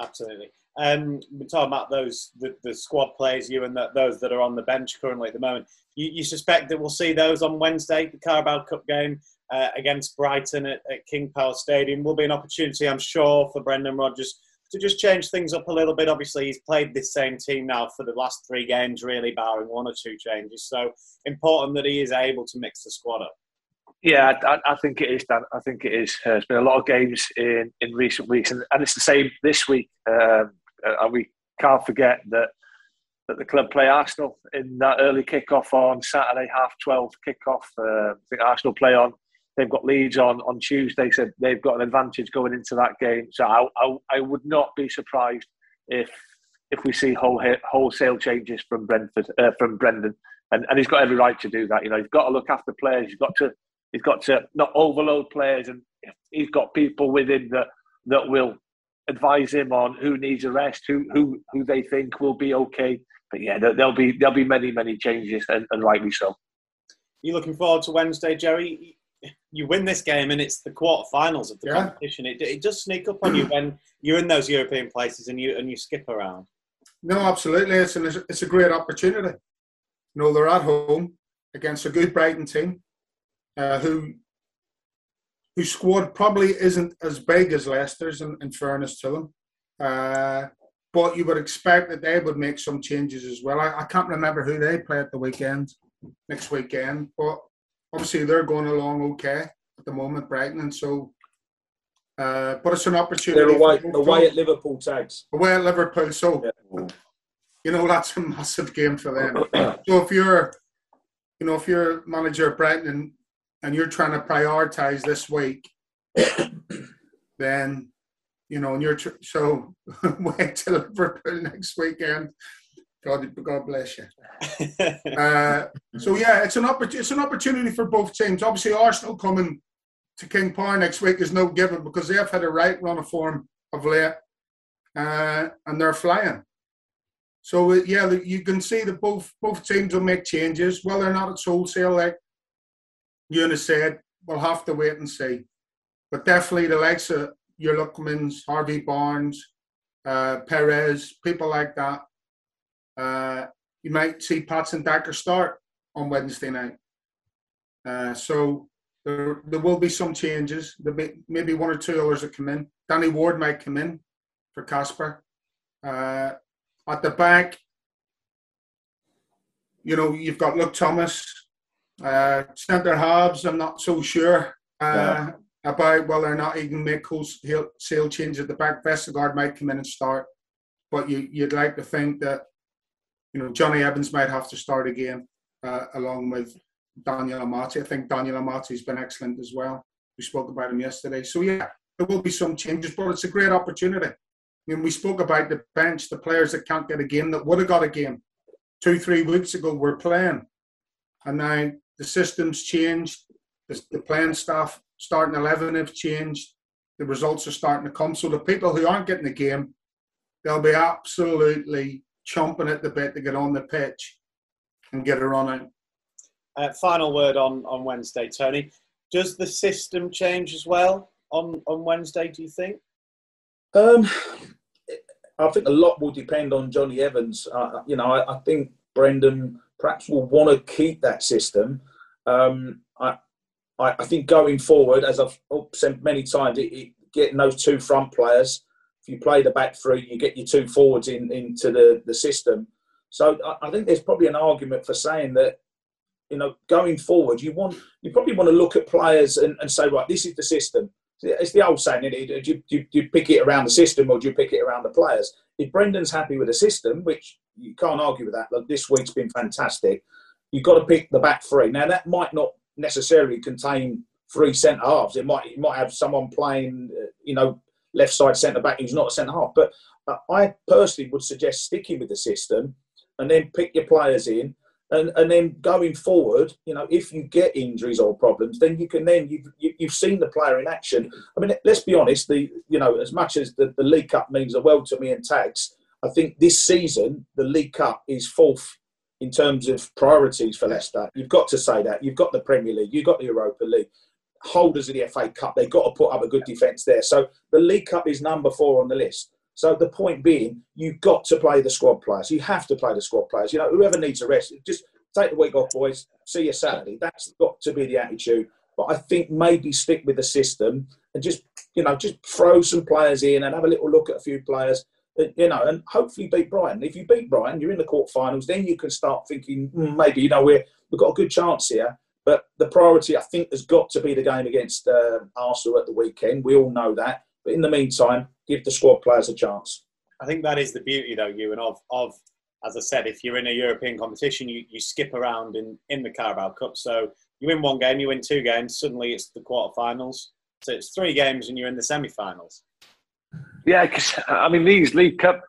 Absolutely. Um, we're talking about those the, the squad players, you and the, those that are on the bench currently at the moment. You, you, suspect that we'll see those on Wednesday, the Carabao Cup game uh, against Brighton at, at King Power Stadium. Will be an opportunity, I'm sure, for Brendan Rodgers to just change things up a little bit. Obviously, he's played this same team now for the last three games, really, barring one or two changes. So important that he is able to mix the squad up. Yeah, I, I think it is, Dan. I think it is. Uh, there's been a lot of games in, in recent weeks, and, and it's the same this week. Um, and we can't forget that that the club play Arsenal in that early kick-off on Saturday, half 12 kick-off. Uh, I think Arsenal play on They've got Leeds on on Tuesday, so they've got an advantage going into that game. So I, I, I would not be surprised if if we see whole, wholesale changes from Brentford uh, from Brendan, and, and he's got every right to do that. You know, he's got to look after players. He's got to he's got to not overload players, and he's got people with him that that will advise him on who needs a rest, who who who they think will be okay. But yeah, there'll be there'll be many many changes, and, and rightly so. You looking forward to Wednesday, Jerry? You win this game and it's the quarterfinals of the yeah. competition. It, it does sneak up on you when you're in those European places and you and you skip around. No, absolutely. It's an, it's a great opportunity. You know, they're at home against a good Brighton team uh, who whose squad probably isn't as big as Leicester's, in, in fairness to them. Uh, but you would expect that they would make some changes as well. I, I can't remember who they play at the weekend, next weekend, but obviously they're going along okay at the moment, Brighton, and so. Uh, but it's an opportunity. They're away, away at Liverpool tags. Away at Liverpool, so yeah. you know that's a massive game for them. so if you're, you know, if you're manager of Brighton and, and you're trying to prioritise this week, then you know, and you're tr- so wait till Liverpool next weekend. God, God bless you. uh, so yeah, it's an opportunity. It's an opportunity for both teams. Obviously, Arsenal coming to King Power next week is no given because they have had a right run of form of late, uh, and they're flying. So uh, yeah, you can see that both both teams will make changes. Whether or not it's wholesale, like Eunice said, we'll have to wait and see. But definitely the likes of your Lookmans, Harvey Barnes, uh, Perez, people like that. Uh, you might see Patson Daka start on Wednesday night. Uh, so there, there will be some changes. There may, maybe one or two others that come in. Danny Ward might come in for Kasper. Uh, at the back, you know, you've got Luke Thomas. Uh, Centre halves, I'm not so sure. Uh, yeah about whether or not he can make wholesale change at the back. Vestergaard might come in and start, but you, would like to think that you know Jonny Evans might have to start again uh, along with Daniel Amartey. I think Daniel Amartey's been excellent as well. We spoke about him yesterday. So yeah, there will be some changes, but it's a great opportunity. Mean, we spoke about the bench, the players that can't get a game that would have got a game two, three weeks ago were playing, and now the system's changed. The, the playing staff starting 11 have changed. The results are starting to come. So the people who aren't getting the game, they'll be absolutely chomping at the bit to get on the pitch and get a run out. Uh, final word on, on Wednesday, Tony. Does the system change as well on, on Wednesday, do you think? Um, I think a lot will depend on Jonny Evans. Uh, you know, I, I, think Brendan perhaps will want to keep that system. Um, I, I, I think going forward, as I've said many times, it, it, getting those two front players, if you play the back three, you get your two forwards in, into the, the system. So I, I think there's probably an argument for saying that, you know, going forward, you want you probably want to look at players and, and say, right, this is the system. It's the old saying, do you, do, you, pick it around the system or do you pick it around the players? If Brendan's happy with the system, which you can't argue with that, like this week's been fantastic, you've got to pick the back three. Now, that might not necessarily contain three centre halves. It might it might have someone playing, uh, you know, left side centre back who's not a centre half. But uh, I personally would suggest sticking with the system and then pick your players in. And, and then going forward, you know, if you get injuries or problems, then you can then you've you, have you have seen the player in action. I mean, let's be honest. The you know, as much as the, the League Cup means the world to me and tags, I think this season the League Cup is fourth in terms of priorities for Leicester. You've got to say that. You've got the Premier League, you've got the Europa League. Holders of the FA Cup, they've got to put up a good defence there. So the League Cup is number four on the list. So the point being, you've got to play the squad players. You have to play the squad players. You know, whoever needs a rest, just take the week off, boys. See you Saturday. That's got to be the attitude. But I think maybe stick with the system and just, you know, just throw some players in and have a little look at a few players you know, and hopefully beat Brighton. If you beat Brighton, you're in the quarterfinals. Then you can start thinking mm, maybe you know we're we've got a good chance here. But the priority, I think, has got to be the game against uh, Arsenal at the weekend. We all know that. But in the meantime, give the squad players a chance. I think that is the beauty, though, you and of of as I said, if you're in a European competition, you, you skip around in, in the Carabao Cup. So you win one game, you win two games, suddenly it's the quarterfinals. So it's three games and you're in the semi-finals. Yeah, because I mean these League Cup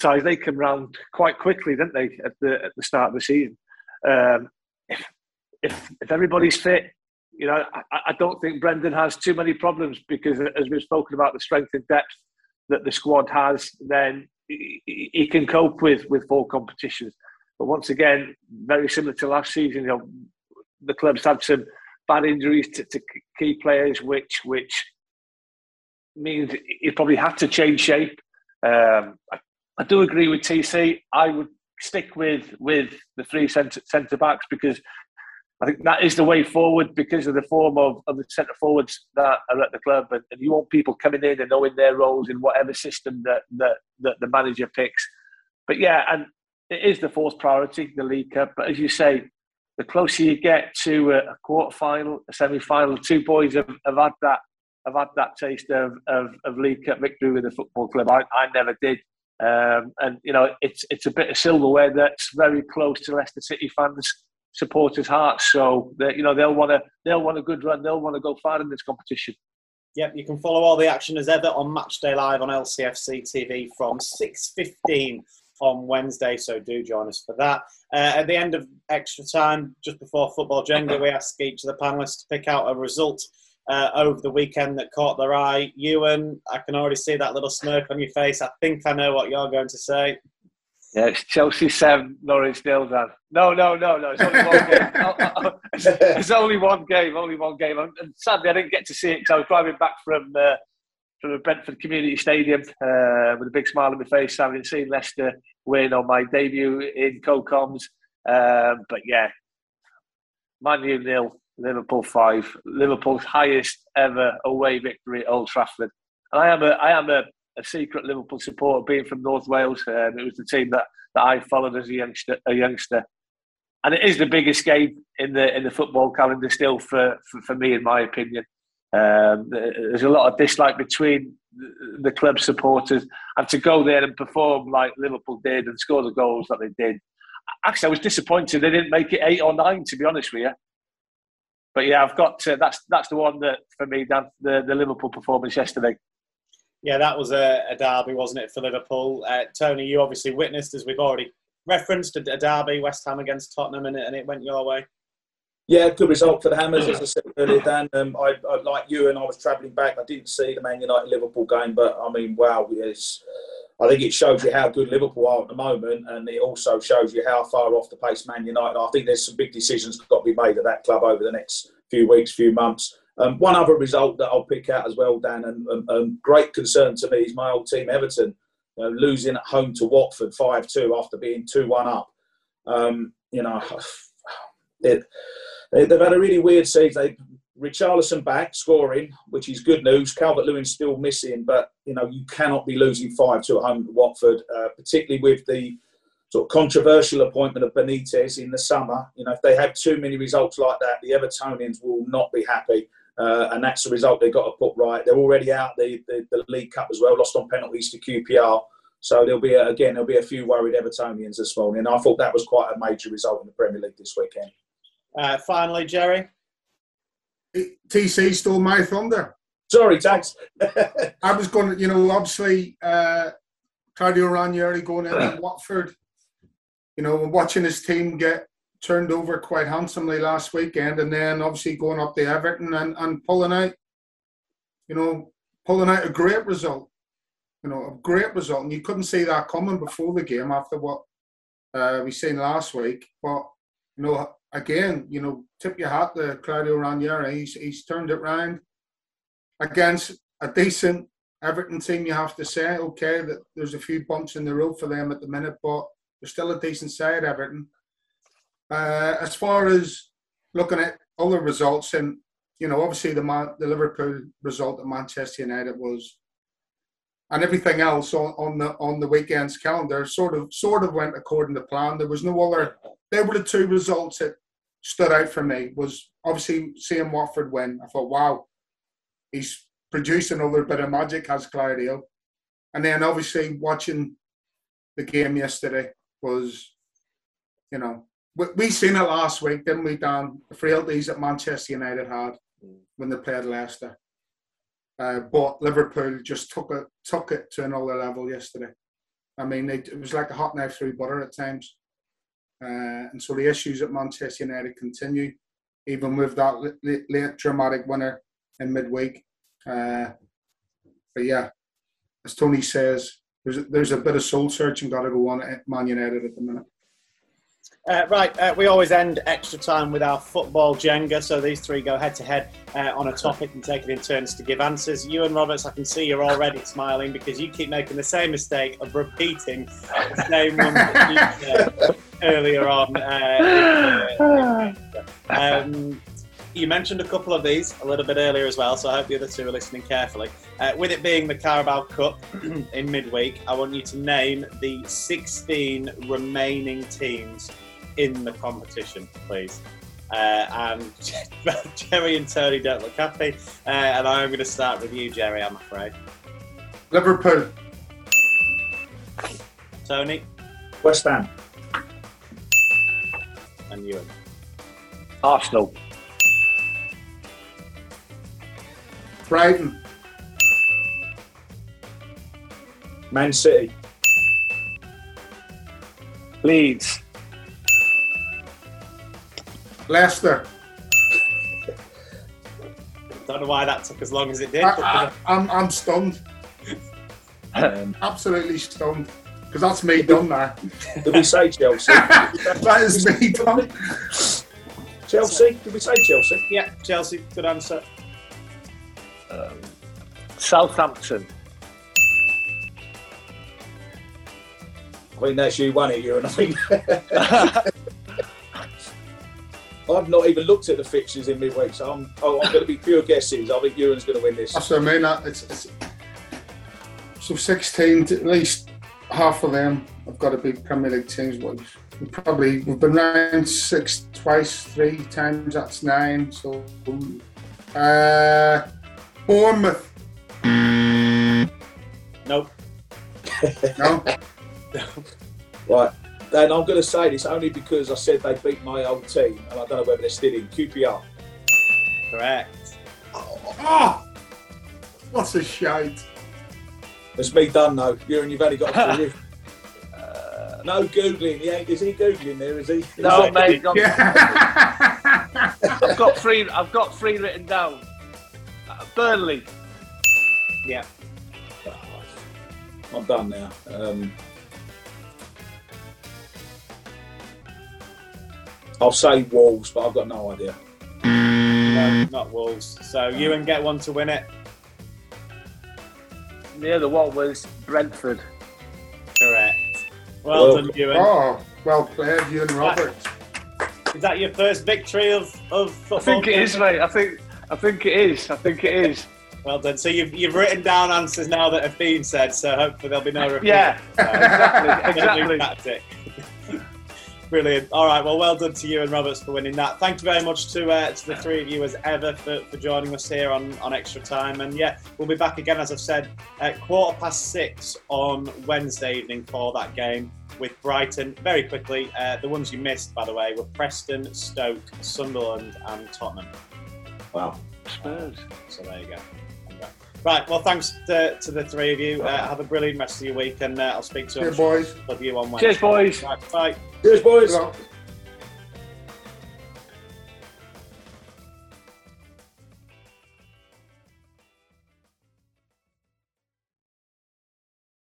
ties they come round quite quickly, don't they? At the at the start of the season, um, if if everybody's fit, you know, I, I, don't think Brendan has too many problems because as we've spoken about the strength and depth that the squad has, then he, he can cope with with four competitions. But once again, very similar to last season, you know, the club's had some bad injuries to, to key players, which which means he probably had to change shape. Um, I, I, do agree with TC. I would stick with with the three centre centre backs because I think that is the way forward because of the form of, of the centre forwards that are at the club, and, and, you want people coming in and knowing their roles in whatever system that, that that the manager picks. But yeah, and it is the fourth priority, the League Cup. But as you say, the closer you get to a, quarter final, a semi final, two boys have, have had that have had that taste of, of, of League Cup victory with the football club. I, I never did. Um, and you know, it's it's a bit of silverware that's very close to Leicester City fans supporters' hearts. So that you know they'll want to they'll want a good run. They'll want to go far in this competition. Yep, you can follow all the action as ever on Matchday Live on LCFC TV from 6.15 on Wednesday, so do join us for that. Uh, at the end of extra time, just before football Jenga, we ask each of the panellists to pick out a result uh, over the weekend that caught their eye. Ewan, I can already see that little smirk on your face. I think I know what you're going to say. Yeah, it's Chelsea 7, Norwich nil, Dan. No, no, no, no. It's only one game. Oh, oh, oh. it's only one game, only one game. And sadly, I didn't get to see it because I was driving back from uh, from the Brentford Community Stadium uh, with a big smile on my face, having seen Leicester win on my debut in Co-Coms. Um, but yeah, Man U nil, Liverpool five. Liverpool's highest ever away victory at Old Trafford. And I am a, I am a a secret Liverpool supporter, being from North Wales. Um, it was the team that, that I followed as a youngster, a youngster, and it is the biggest game in the in the football calendar still for for, for me, in my opinion. Um, there's a lot of dislike between the club supporters, and to go there and perform like Liverpool did and score the goals that they did. Actually, I was disappointed they didn't make it eight or nine. To be honest with you, but yeah, I've got to, that's that's the one that for me, Dan, the the Liverpool performance yesterday. Yeah, that was a, a derby, wasn't it, for Liverpool? Uh, Tony, you obviously witnessed, as we've already referenced, a, derby, West Ham against Tottenham, and it, and it went your way. Yeah, good result for the Hammers, as I said earlier, Dan. Um, I, I, like you, and I was travelling back. I didn't see the Man United Liverpool game, but I mean, wow, yes. I think it shows you how good Liverpool are at the moment, and it also shows you how far off the pace Man United. Are. I think there's some big decisions got to be made at that club over the next few weeks, few months. Um, one other result that I'll pick out as well, Dan, and, great concern to me is my old team Everton uh, losing at home to Watford 5 2 after being 2 1 up. Um, you know, it, they, have had a really weird season. They, Richarlison back scoring, which is good news. Calvert Lewin still missing, but you know you cannot be losing five to at home to Watford, uh, particularly with the sort of controversial appointment of Benitez in the summer. You know, if they have too many results like that, the Evertonians will not be happy. Uh, and that's the result they've got to put right. They're already out the, the, the League Cup as well, lost on penalties to QPR. So there'll be a, again there'll be a few worried Evertonians this morning. I thought that was quite a major result in the Premier League this weekend. Uh, finally, Jerry, TC stole my thunder. Sorry, Tags. I was going to, you know, obviously uh, Claudio Ranieri going into Watford. You know, watching his team get turned over quite handsomely last weekend, and then obviously going up to Everton and, and pulling out, you know, pulling out a great result. You know, a great result, and you couldn't see that coming before the game after what uh, we seen last week. But you know, again, you know, tip your hat to Claudio Ranieri. He's he's turned it round against a decent Everton team. You have to say, okay, that there's a few bumps in the road for them at the minute, but they're still a decent side, Everton. Uh, as far as looking at other results, and you know, obviously the Man- the Liverpool result at Manchester United was, and everything else on, on the on the weekend's calendar sort of sort of went according to plan. There was no other. There were the two results that stood out for me. Was obviously seeing Watford win. I thought, wow, he's produced another bit of magic, has Claudio. And then obviously watching the game yesterday was, you know, we seen it last week, didn't we, Dan? The frailties that Manchester United had when they played Leicester. Uh, but Liverpool just took it took it to another level yesterday. I mean, they, it was like a hot knife through butter at times. Uh, and so the issues at Manchester United continue, even with that late, late dramatic winner in midweek. Uh, but yeah, as Tony says, there's there's a bit of soul searching got to go on at Man United at the minute. Uh, right, uh, we always end extra time with our football Jenga. So these three go head to head uh, on a topic and take it in turns to give answers. Ewan Roberts, I can see you're already smiling because you keep making the same mistake of repeating the same one that you said earlier on. Uh, Um, you mentioned a couple of these a little bit earlier as well, so I hope the other two are listening carefully. Uh, with it being the Carabao Cup in midweek, I want you to name the 16 remaining teams in the competition, please. Uh, and Jerry and Tony don't look happy, uh, and I'm going to start with you, Jerry. I'm afraid. Liverpool, Tony West Ham, and Ewan. Arsenal, Brighton, Man City, Leeds, Leicester. Don't know why that took as long as it did. I, I, I'm, I'm stunned, um, absolutely stunned, because that's me done now. did we say Chelsea? that is me done. Chelsea? Did we say Chelsea? yeah, Chelsea, good answer. um, Southampton, I mean, that's you one it, you and I think. I've not even looked at the fixtures in midweek, so I'm, oh, I'm going to be pure guesses. I think Ewan's going to win this. That's what I mean. That it's, it's so 16. At least half of them have got to be Premier League teams. Well, we probably we've been round six twice, three times. That's nine. So, uh, Bournemouth. Nope. No, Right. And I'm going to say this only because I said they beat my old team, and I don't know whether they're still in QPR. Correct. oh, what's a shite. It's me done though. You and you've only got to uh, No googling. He ain't, is he googling there? Is he? No, Is mate. I've, Yeah. I've got three. I've got three written down. Uh, Burnley, Yeah. I'm done now. Um, I'll say Wolves, but I've got no idea. No, not Wolves. So Ewan get one to win it. the other one was Brentford. Correct. Well, Well- done, Ewan. oh, well played, Ewan Robert. Is that your first victory of, of football? I football? think it is, mate. I think. I think it is. I think it is. Well done. So you've, you've written down answers now that have been said, so hopefully there'll be no repeat. Yeah, Uh, exactly, exactly. Brilliant. All right. Well, well done to Ewan Roberts for winning that. Thank you very much to uh, to the three of you as ever for, for joining us here on, on extra time. And yeah, we'll be back again as I've said at quarter past six on Wednesday evening for that game with Brighton. Very quickly, uh, the ones you missed, by the way, were Preston, Stoke, Sunderland, and Tottenham. Wow. Spurs. So there you go. Right. Well, thanks to, to the three of you. Uh, have a brilliant rest of your week, and uh, I'll speak to Yeah, you boys. of you on Wednesday. Cheers, boys. Right, bye. Cheers, boys. Good luck.